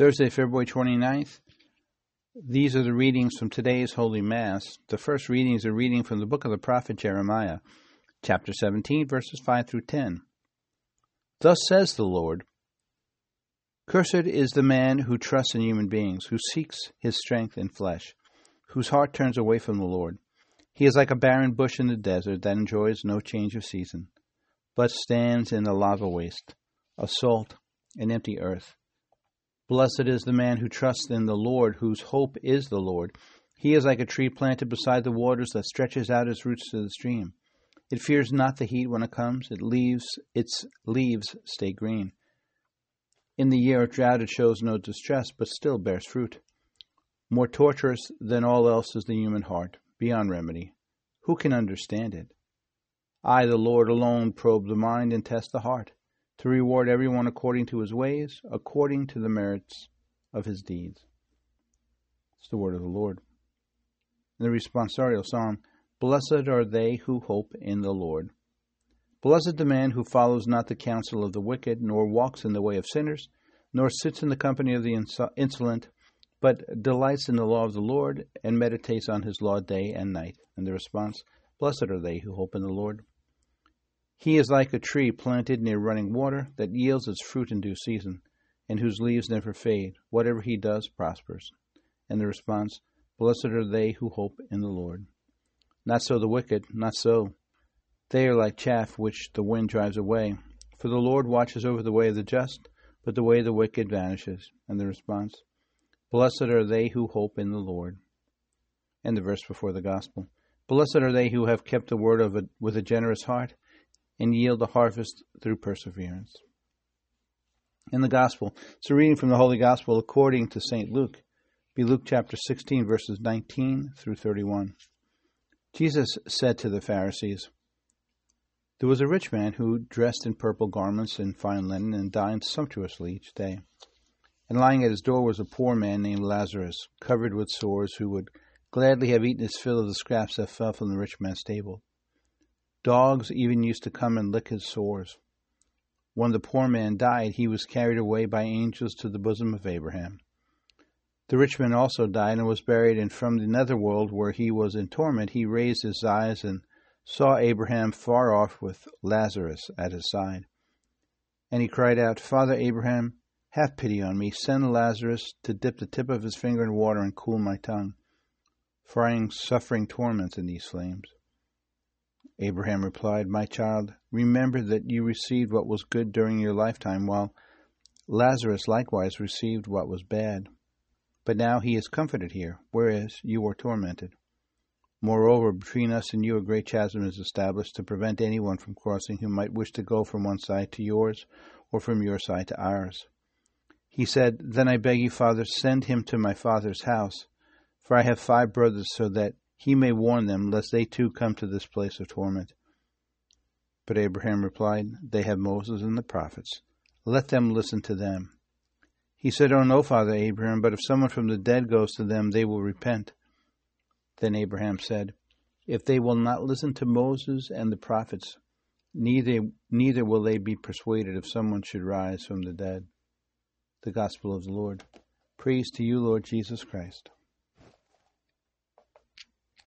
Thursday, February 29th. These are the readings from today's Holy Mass. The first reading is a reading from the book of the prophet Jeremiah, chapter 17, verses 5 through 10. Thus says the Lord Cursed is the man who trusts in human beings, who seeks his strength in flesh, whose heart turns away from the Lord. He is like a barren bush in the desert that enjoys no change of season, but stands in the lava waste, a salt and empty earth. Blessed is the man who trusts in the Lord, whose hope is the Lord. He is like a tree planted beside the waters that stretches out its roots to the stream. It fears not the heat when it comes. It leaves its leaves stay green. In the year of drought it shows no distress, but still bears fruit. More torturous than all else is the human heart, beyond remedy. Who can understand it? I, the Lord, alone probe the mind and test the heart to reward everyone according to his ways, according to the merits of his deeds. It's the word of the Lord. In the responsorial psalm, Blessed are they who hope in the Lord. Blessed the man who follows not the counsel of the wicked, nor walks in the way of sinners, nor sits in the company of the insolent, but delights in the law of the Lord, and meditates on his law day and night. And the response, Blessed are they who hope in the Lord. He is like a tree planted near running water that yields its fruit in due season, and whose leaves never fade. Whatever he does prospers. And the response, Blessed are they who hope in the Lord. Not so the wicked, not so. They are like chaff which the wind drives away. For the Lord watches over the way of the just, but the way of the wicked vanishes. And the response, Blessed are they who hope in the Lord. And the verse before the Gospel. Blessed are they who have kept the word of it with a generous heart and yield a harvest through perseverance. In the Gospel, it's a reading from the Holy Gospel according to St. Luke. Be Luke chapter 16, verses 19 through 31. Jesus said to the Pharisees, There was a rich man who dressed in purple garments and fine linen and dined sumptuously each day. And lying at his door was a poor man named Lazarus, covered with sores, who would gladly have eaten his fill of the scraps that fell from the rich man's table. Dogs even used to come and lick his sores. When the poor man died, he was carried away by angels to the bosom of Abraham. The rich man also died and was buried, and from the netherworld, where he was in torment, he raised his eyes and saw Abraham far off with Lazarus at his side. And he cried out, Father Abraham, have pity on me. Send Lazarus to dip the tip of his finger in water and cool my tongue, for I am suffering torments in these flames. Abraham replied, My child, remember that you received what was good during your lifetime, while Lazarus likewise received what was bad. But now he is comforted here, whereas you are tormented. Moreover, between us and you a great chasm is established to prevent anyone from crossing who might wish to go from one side to yours, or from your side to ours. He said, Then I beg you, Father, send him to my father's house, for I have five brothers, so that he may warn them, lest they too come to this place of torment. But Abraham replied, They have Moses and the prophets. Let them listen to them. He said, Oh, no, Father Abraham, but if someone from the dead goes to them, they will repent. Then Abraham said, If they will not listen to Moses and the prophets, neither, neither will they be persuaded if someone should rise from the dead. The Gospel of the Lord. Praise to you, Lord Jesus Christ.